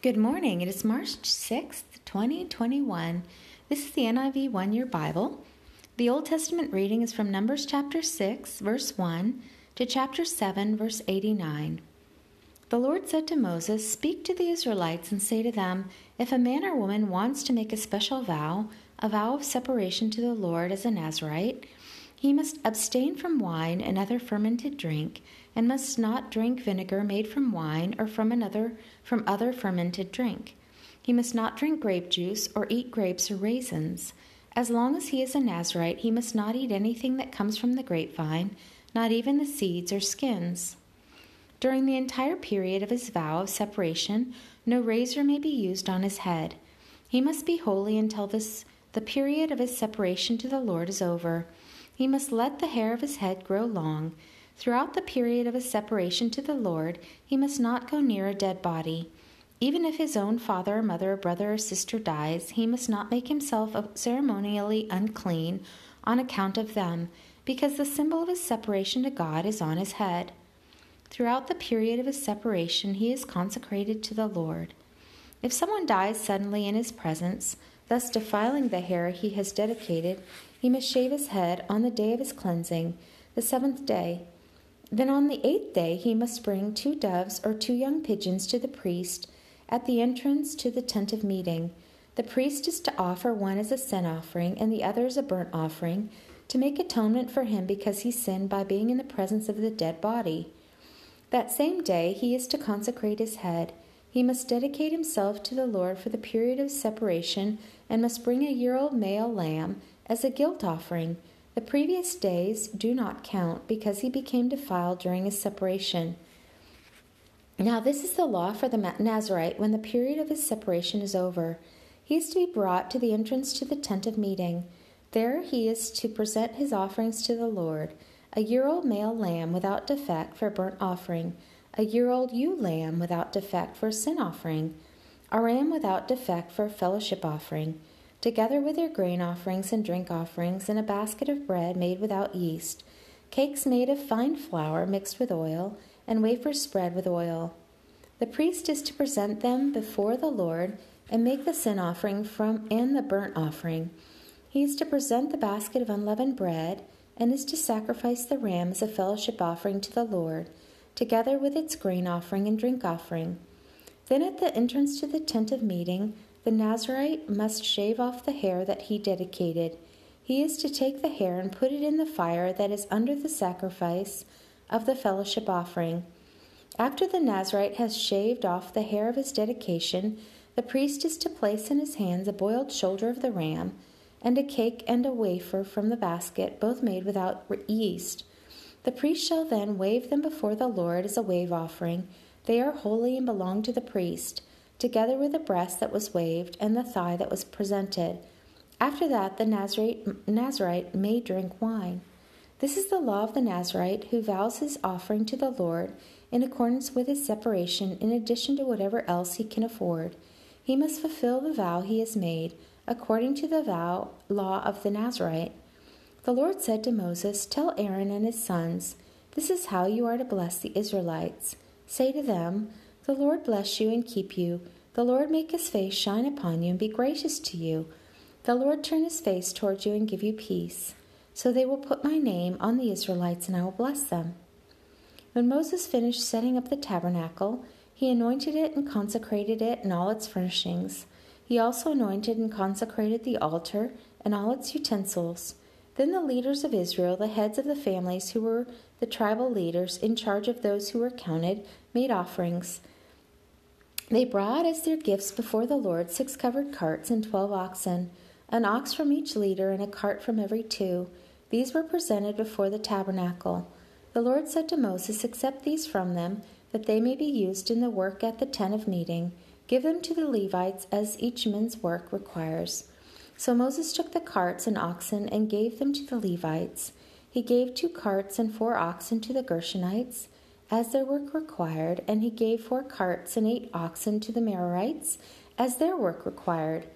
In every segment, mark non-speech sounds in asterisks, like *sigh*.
Good morning. It is March 6th, 2021. This is the NIV One Year Bible. The Old Testament reading is from Numbers chapter 6, verse 1 to chapter 7, verse 89. The Lord said to Moses, Speak to the Israelites and say to them, If a man or woman wants to make a special vow, a vow of separation to the Lord as a Nazirite, he must abstain from wine and other fermented drink, and must not drink vinegar made from wine or from another from other fermented drink. He must not drink grape juice or eat grapes or raisins. As long as he is a Nazirite, he must not eat anything that comes from the grapevine, not even the seeds or skins. During the entire period of his vow of separation, no razor may be used on his head. He must be holy until this, the period of his separation to the Lord is over he must let the hair of his head grow long. Throughout the period of his separation to the Lord, he must not go near a dead body. Even if his own father or mother or brother or sister dies, he must not make himself ceremonially unclean on account of them, because the symbol of his separation to God is on his head. Throughout the period of his separation, he is consecrated to the Lord. If someone dies suddenly in his presence, thus defiling the hair he has dedicated, he must shave his head on the day of his cleansing, the seventh day. Then on the eighth day he must bring two doves or two young pigeons to the priest at the entrance to the tent of meeting. The priest is to offer one as a sin offering and the other as a burnt offering, to make atonement for him because he sinned by being in the presence of the dead body. That same day he is to consecrate his head. He must dedicate himself to the Lord for the period of separation and must bring a year old male lamb as a guilt offering. The previous days do not count because he became defiled during his separation. Now, this is the law for the Nazirite when the period of his separation is over. He is to be brought to the entrance to the tent of meeting. There he is to present his offerings to the Lord a year old male lamb without defect for burnt offering, a year old ewe lamb without defect for sin offering, a ram without defect for a fellowship offering together with your grain offerings and drink offerings, and a basket of bread made without yeast, cakes made of fine flour mixed with oil, and wafers spread with oil. The priest is to present them before the Lord and make the sin offering from and the burnt offering. He is to present the basket of unleavened bread and is to sacrifice the ram as a fellowship offering to the Lord, together with its grain offering and drink offering. Then at the entrance to the tent of meeting, the Nazirite must shave off the hair that he dedicated. He is to take the hair and put it in the fire that is under the sacrifice of the fellowship offering. After the Nazirite has shaved off the hair of his dedication, the priest is to place in his hands a boiled shoulder of the ram, and a cake and a wafer from the basket, both made without yeast. The priest shall then wave them before the Lord as a wave offering. They are holy and belong to the priest together with the breast that was waved and the thigh that was presented. After that, the Nazirite, Nazirite may drink wine. This is the law of the Nazirite who vows his offering to the Lord in accordance with his separation, in addition to whatever else he can afford. He must fulfill the vow he has made, according to the vow law of the Nazirite. The Lord said to Moses, Tell Aaron and his sons, This is how you are to bless the Israelites. Say to them, the Lord bless you and keep you. The Lord make his face shine upon you and be gracious to you. The Lord turn his face toward you and give you peace. So they will put my name on the Israelites, and I will bless them. When Moses finished setting up the tabernacle, he anointed it and consecrated it and all its furnishings. He also anointed and consecrated the altar and all its utensils. Then the leaders of Israel, the heads of the families who were the tribal leaders in charge of those who were counted, made offerings. They brought as their gifts before the Lord six covered carts and twelve oxen, an ox from each leader and a cart from every two. These were presented before the tabernacle. The Lord said to Moses, Accept these from them, that they may be used in the work at the tent of meeting. Give them to the Levites as each man's work requires. So Moses took the carts and oxen and gave them to the Levites. He gave two carts and four oxen to the Gershonites as their work required, and he gave four carts and eight oxen to the Merarites as their work required.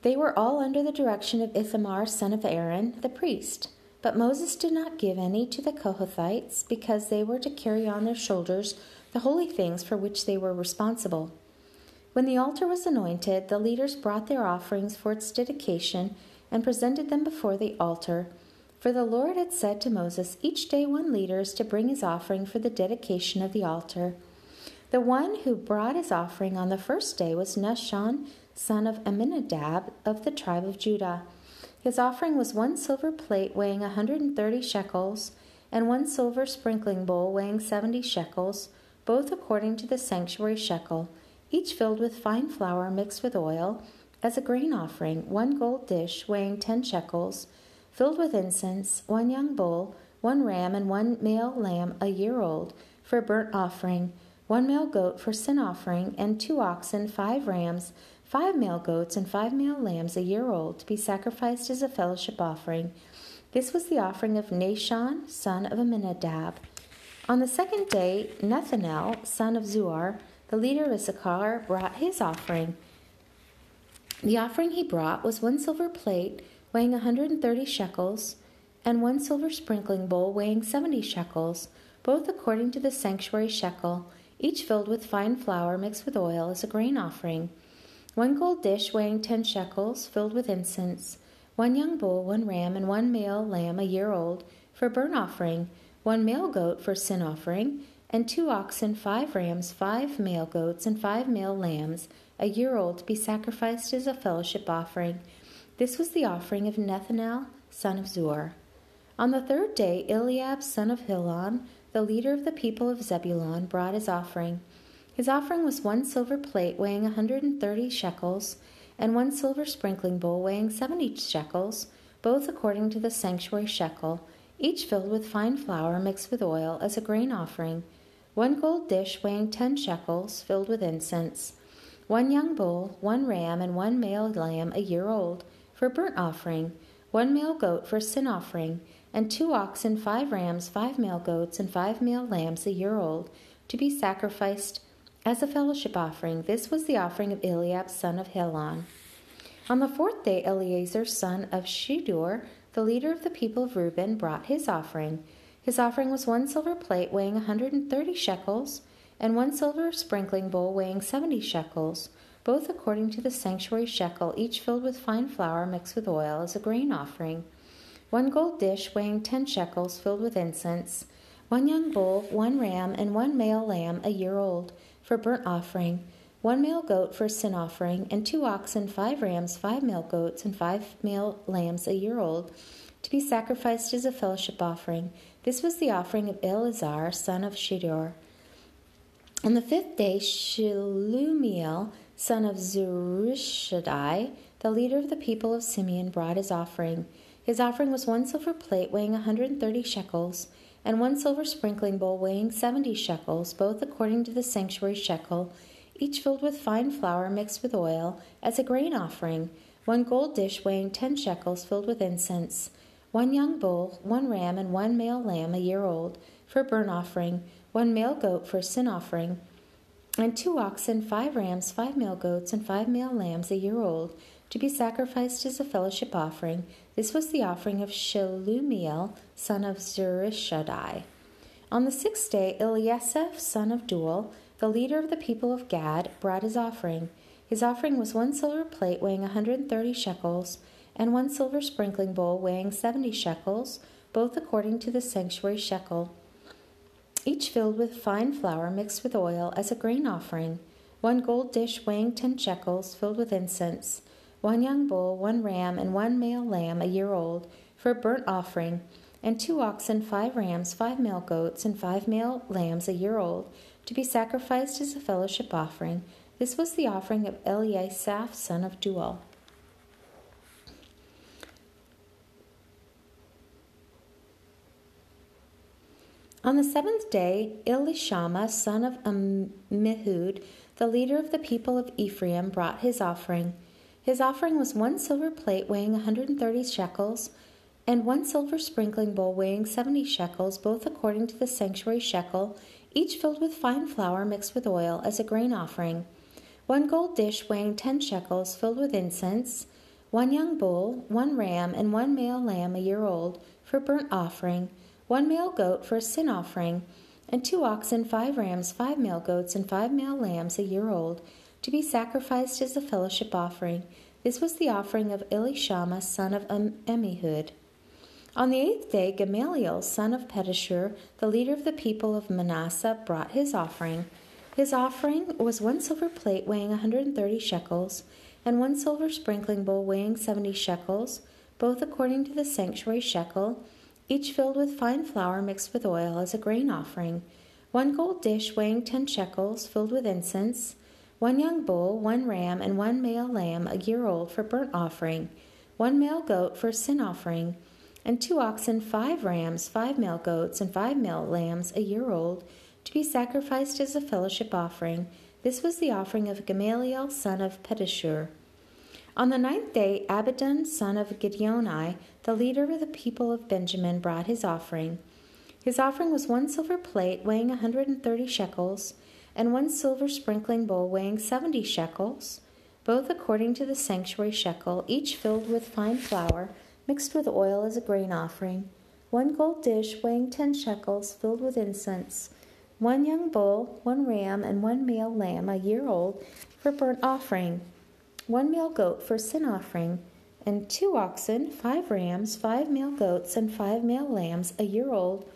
They were all under the direction of Ithamar, son of Aaron, the priest. But Moses did not give any to the Kohathites, because they were to carry on their shoulders the holy things for which they were responsible. When the altar was anointed, the leaders brought their offerings for its dedication and presented them before the altar. For the Lord had said to Moses, Each day one leader is to bring his offering for the dedication of the altar. The one who brought his offering on the first day was Nahshon, son of Amminadab of the tribe of Judah. His offering was one silver plate weighing a 130 shekels, and one silver sprinkling bowl weighing 70 shekels, both according to the sanctuary shekel each filled with fine flour mixed with oil, as a grain offering, one gold dish weighing ten shekels, filled with incense, one young bull, one ram, and one male lamb a year old, for burnt offering, one male goat for sin offering, and two oxen, five rams, five male goats, and five male lambs a year old, to be sacrificed as a fellowship offering. This was the offering of Nahshon, son of Amminadab. On the second day, Nethanel, son of Zuar, the leader of Issachar brought his offering. The offering he brought was one silver plate weighing a 130 shekels, and one silver sprinkling bowl weighing 70 shekels, both according to the sanctuary shekel, each filled with fine flour mixed with oil as a grain offering. One gold dish weighing 10 shekels, filled with incense, one young bull, one ram, and one male lamb a year old for burnt offering, one male goat for sin offering, and two oxen, five rams, five male goats, and five male lambs, a year old, be sacrificed as a fellowship offering. This was the offering of Nethanel, son of Zuar. On the third day, Eliab, son of Helon, the leader of the people of Zebulun, brought his offering. His offering was one silver plate weighing a 130 shekels, and one silver sprinkling bowl weighing 70 shekels, both according to the sanctuary shekel, each filled with fine flour mixed with oil as a grain offering one gold dish weighing ten shekels, filled with incense, one young bull, one ram, and one male lamb a year old, for burnt offering, one male goat for sin offering, and two oxen, five rams, five male goats, and five male lambs a year old, to be sacrificed as a fellowship offering. This was the offering of Eliab, son of Helon. On the fourth day, Elizur, son of Shedeur, the leader of the people of Reuben, brought his offering. His offering was one silver plate weighing a 130 shekels, and one silver sprinkling bowl weighing 70 shekels, both according to the sanctuary shekel, each filled with fine flour mixed with oil as a grain offering. One gold dish weighing 10 shekels filled with incense, one young bull, one ram, and one male lamb a year old for burnt offering, one male goat for sin offering, and two oxen, five rams, five male goats, and five male lambs a year old to be sacrificed as a fellowship offering. This was the offering of Elizur, son of Shedeur. On the fifth day, Shelumiel, son of Zurishaddai, the leader of the people of Simeon, brought his offering. His offering was one silver plate weighing 130 shekels, and one silver sprinkling bowl weighing 70 shekels, both according to the sanctuary shekel, each filled with fine flour mixed with oil, as a grain offering, one gold dish weighing 10 shekels filled with incense one young bull, one ram, and one male lamb a year old for burnt offering, one male goat for sin offering, and two oxen, five rams, five male goats, and five male lambs a year old to be sacrificed as a fellowship offering. This was the offering of Shelumiel, son of Zurishaddai. On the sixth day, Eliasaph, son of Deuel, the leader of the people of Gad, brought his offering. His offering was one silver plate weighing a 130 shekels, and one silver sprinkling bowl weighing seventy shekels, both according to the sanctuary shekel, each filled with fine flour mixed with oil as a grain offering, one gold dish weighing ten shekels, filled with incense, one young bull, one ram, and one male lamb a year old, for a burnt offering, and two oxen, five rams, five male goats, and five male lambs a year old, to be sacrificed as a fellowship offering. This was the offering of Eliasaph, son of Deuel. On the seventh day, Elishama, son of Ammihud, the leader of the people of Ephraim, brought his offering. His offering was one silver plate weighing 130 shekels, and one silver sprinkling bowl weighing 70 shekels, both according to the sanctuary shekel, each filled with fine flour mixed with oil as a grain offering. One gold dish weighing 10 shekels, filled with incense, one young bull, one ram, and one male lamb a year old for burnt offering one male goat for a sin offering, and two oxen, five rams, five male goats, and five male lambs a year old, to be sacrificed as a fellowship offering. This was the offering of Elishama, son of Ammihud. On the eighth day, Gamaliel, son of Pedahzur, the leader of the people of Manasseh, brought his offering. His offering was one silver plate weighing 130 shekels, and one silver sprinkling bowl weighing 70 shekels, both according to the sanctuary shekel, each filled with fine flour mixed with oil as a grain offering, one gold dish weighing 10 shekels, filled with incense, one young bull, one ram, and one male lamb a year old for burnt offering, one male goat for sin offering, and two oxen, five rams, five male goats, and five male lambs a year old to be sacrificed as a fellowship offering. This was the offering of Gamaliel, son of Pedahzur. On the ninth day, Abidan, son of Gideoni, the leader of the people of Benjamin, brought his offering. His offering was one silver plate weighing a 130 shekels, and one silver sprinkling bowl weighing 70 shekels, both according to the sanctuary shekel, each filled with fine flour mixed with oil as a grain offering, one gold dish weighing 10 shekels filled with incense. One young bull, one ram, and one male lamb a year old for burnt offering, one male goat for sin offering, and two oxen, five rams, five male goats, and five male lambs a year old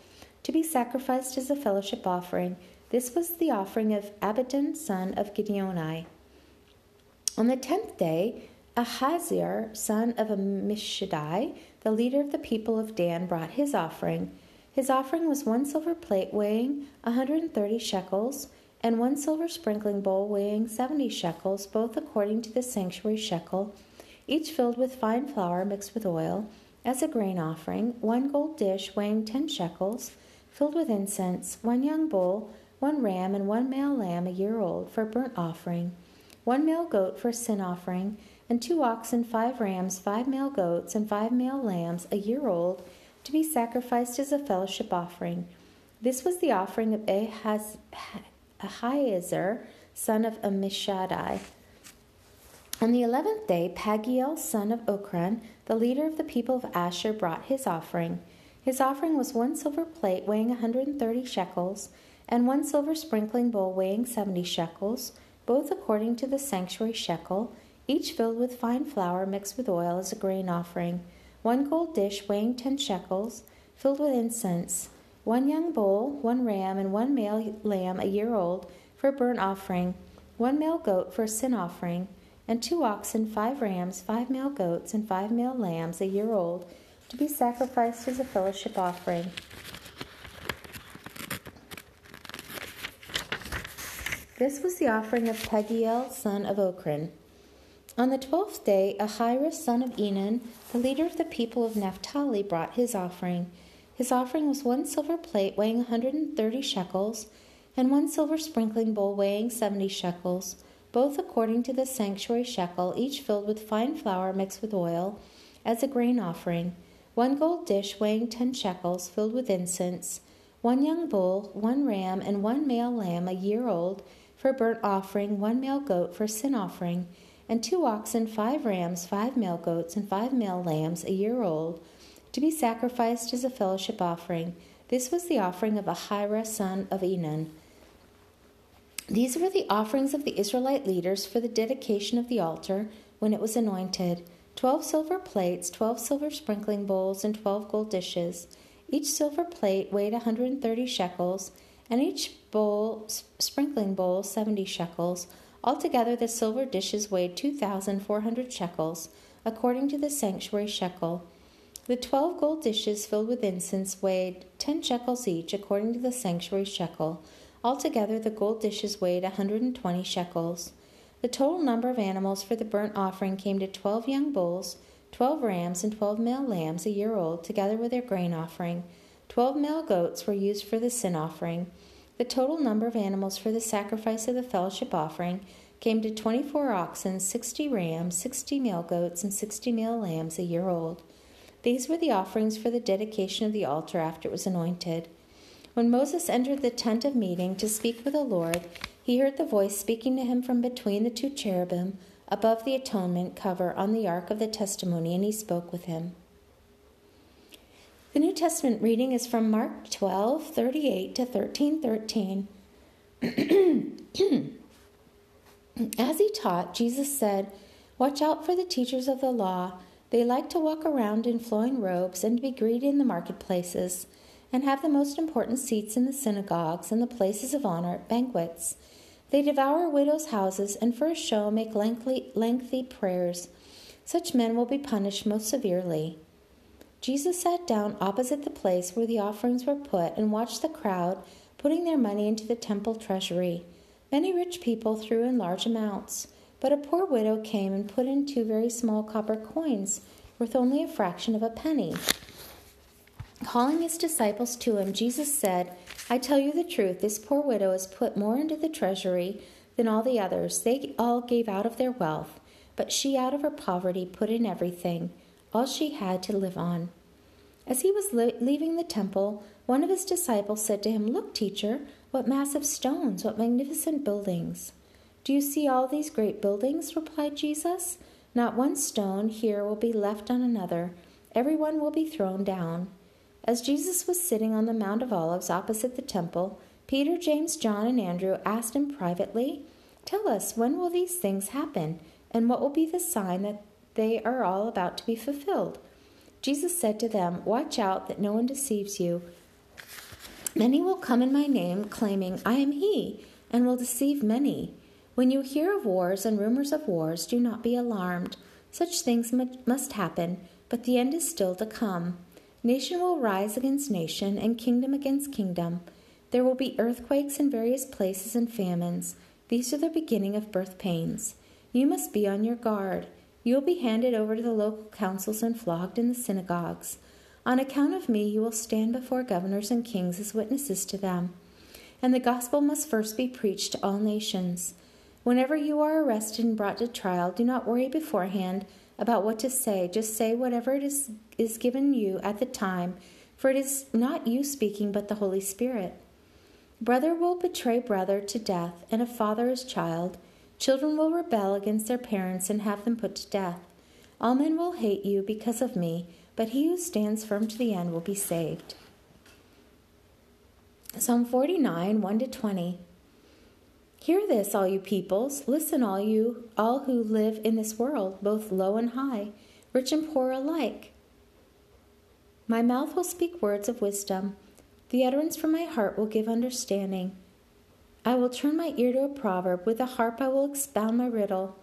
to be sacrificed as a fellowship offering. This was the offering of Abidan, son of Gideoni. On the tenth day, Ahiezer, son of Ammishaddai, the leader of the people of Dan, brought his offering. His offering was one silver plate weighing a 130 shekels, and one silver sprinkling bowl weighing 70 shekels, both according to the sanctuary shekel, each filled with fine flour mixed with oil, as a grain offering, one gold dish weighing 10 shekels, filled with incense, one young bull, one ram, and one male lamb a year old for burnt offering, one male goat for sin offering, and two oxen, five rams, five male goats, and five male lambs a year old to be sacrificed as a fellowship offering. This was the offering of Ahaz, Ahiezer, son of Ammishaddai. On the eleventh day, Pagiel, son of Ocran, the leader of the people of Asher, brought his offering. His offering was one silver plate weighing a 130 shekels, and one silver sprinkling bowl weighing 70 shekels, both according to the sanctuary shekel, each filled with fine flour mixed with oil as a grain offering one gold dish weighing ten shekels, filled with incense, one young bull, one ram, and one male lamb a year old for a burnt offering, one male goat for a sin offering, and two oxen, five rams, five male goats, and five male lambs a year old to be sacrificed as a fellowship offering. This was the offering of Pagiel, son of Ocran. On the twelfth day, Ahira son of Enan, the leader of the people of Naphtali, brought his offering. His offering was one silver plate weighing 130 shekels, and one silver sprinkling bowl weighing 70 shekels, both according to the sanctuary shekel, each filled with fine flour mixed with oil, as a grain offering, one gold dish weighing 10 shekels, filled with incense, one young bull, one ram, and one male lamb a year old for burnt offering, one male goat for sin offering and two oxen, five rams, five male goats, and five male lambs a year old, to be sacrificed as a fellowship offering. This was the offering of Ahira son of Enan. These were the offerings of the Israelite leaders for the dedication of the altar when it was anointed twelve silver plates, twelve silver sprinkling bowls, and twelve gold dishes. Each silver plate weighed a 130 shekels, and each bowl, sprinkling bowl, 70 shekels. Altogether, the silver dishes weighed 2,400 shekels, according to the sanctuary shekel. The twelve gold dishes filled with incense weighed 10 shekels each, according to the sanctuary shekel. Altogether, the gold dishes weighed a 120 shekels. The total number of animals for the burnt offering came to 12 young bulls, 12 rams, and 12 male lambs a year old, together with their grain offering. 12 male goats were used for the sin offering. The total number of animals for the sacrifice of the fellowship offering came to 24 oxen, 60 rams, 60 male goats, and 60 male lambs a year old. These were the offerings for the dedication of the altar after it was anointed. When Moses entered the tent of meeting to speak with the Lord, he heard the voice speaking to him from between the two cherubim above the atonement cover on the ark of the testimony, and he spoke with him. The New Testament reading is from Mark 12, 38 to 13, 13. *clears throat* As he taught, Jesus said, Watch out for the teachers of the law. They like to walk around in flowing robes and be greeted in the marketplaces, and have the most important seats in the synagogues and the places of honor at banquets. They devour widows' houses and for a show make lengthy, lengthy prayers. Such men will be punished most severely. Jesus sat down opposite the place where the offerings were put and watched the crowd putting their money into the temple treasury. Many rich people threw in large amounts, but a poor widow came and put in two very small copper coins worth only a fraction of a penny. Calling his disciples to him, Jesus said, I tell you the truth, this poor widow has put more into the treasury than all the others. They all gave out of their wealth, but she out of her poverty put in everything, all she had to live on. As he was leaving the temple, one of his disciples said to him, Look, teacher, what massive stones, what magnificent buildings. Do you see all these great buildings? replied Jesus. Not one stone here will be left on another, every one will be thrown down. As Jesus was sitting on the Mount of Olives opposite the temple, Peter, James, John, and Andrew asked him privately, Tell us, when will these things happen, and what will be the sign that they are all about to be fulfilled? Jesus said to them, Watch out that no one deceives you. Many will come in my name, claiming, I am he, and will deceive many. When you hear of wars and rumors of wars, do not be alarmed. Such things must happen, but the end is still to come. Nation will rise against nation, and kingdom against kingdom. There will be earthquakes in various places and famines. These are the beginning of birth pains. You must be on your guard. You will be handed over to the local councils and flogged in the synagogues. On account of me, you will stand before governors and kings as witnesses to them. And the gospel must first be preached to all nations. Whenever you are arrested and brought to trial, do not worry beforehand about what to say. Just say whatever it is, is given you at the time, for it is not you speaking, but the Holy Spirit. Brother will betray brother to death, and a father his child. Children will rebel against their parents and have them put to death. All men will hate you because of me, but he who stands firm to the end will be saved. Psalm 49, 1 to 20. Hear this, all you peoples. Listen, all you, all who live in this world, both low and high, rich and poor alike. My mouth will speak words of wisdom. The utterance from my heart will give understanding. I will turn my ear to a proverb. With a harp I will expound my riddle.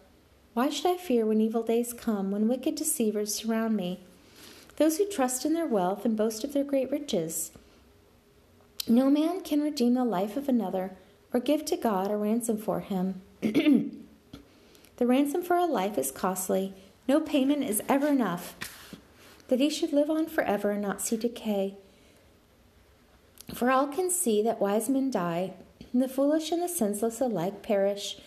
Why should I fear when evil days come, when wicked deceivers surround me? Those who trust in their wealth and boast of their great riches. No man can redeem the life of another or give to God a ransom for him. *clears throat* the ransom for a life is costly. No payment is ever enough that he should live on forever and not see decay. For all can see that wise men die, and the foolish and the senseless alike perish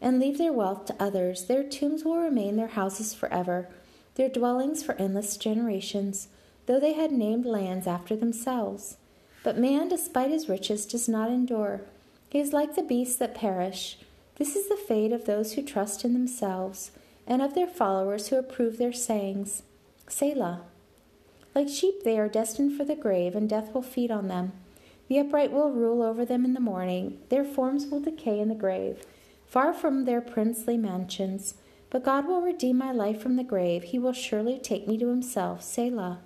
and leave their wealth to others. Their tombs will remain their houses forever, their dwellings for endless generations, though they had named lands after themselves. But man, despite his riches, does not endure. He is like the beasts that perish. This is the fate of those who trust in themselves, and of their followers who approve their sayings. Selah. Like sheep, they are destined for the grave, and death will feed on them. The upright will rule over them in the morning. Their forms will decay in the grave, far from their princely mansions. But God will redeem my life from the grave. He will surely take me to himself. Selah.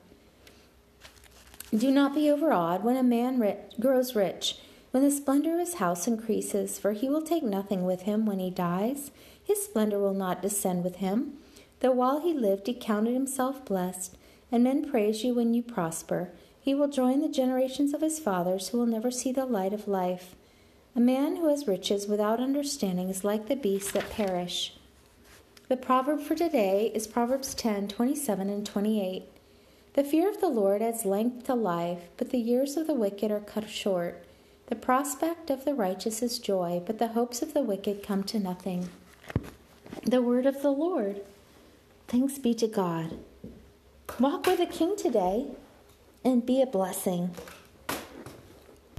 Do not be overawed when a man grows rich when the splendor of his house increases, for he will take nothing with him when he dies. His splendor will not descend with him. Though while he lived he counted himself blessed, and men praise you when you prosper. He will join the generations of his fathers who will never see the light of life. A man who has riches without understanding is like the beasts that perish. The proverb for today is Proverbs 10 27 and 28. The fear of the Lord adds length to life, but the years of the wicked are cut short. The prospect of the righteous is joy, but the hopes of the wicked come to nothing. The word of the Lord. Thanks be to God. Walk with the King today and be a blessing.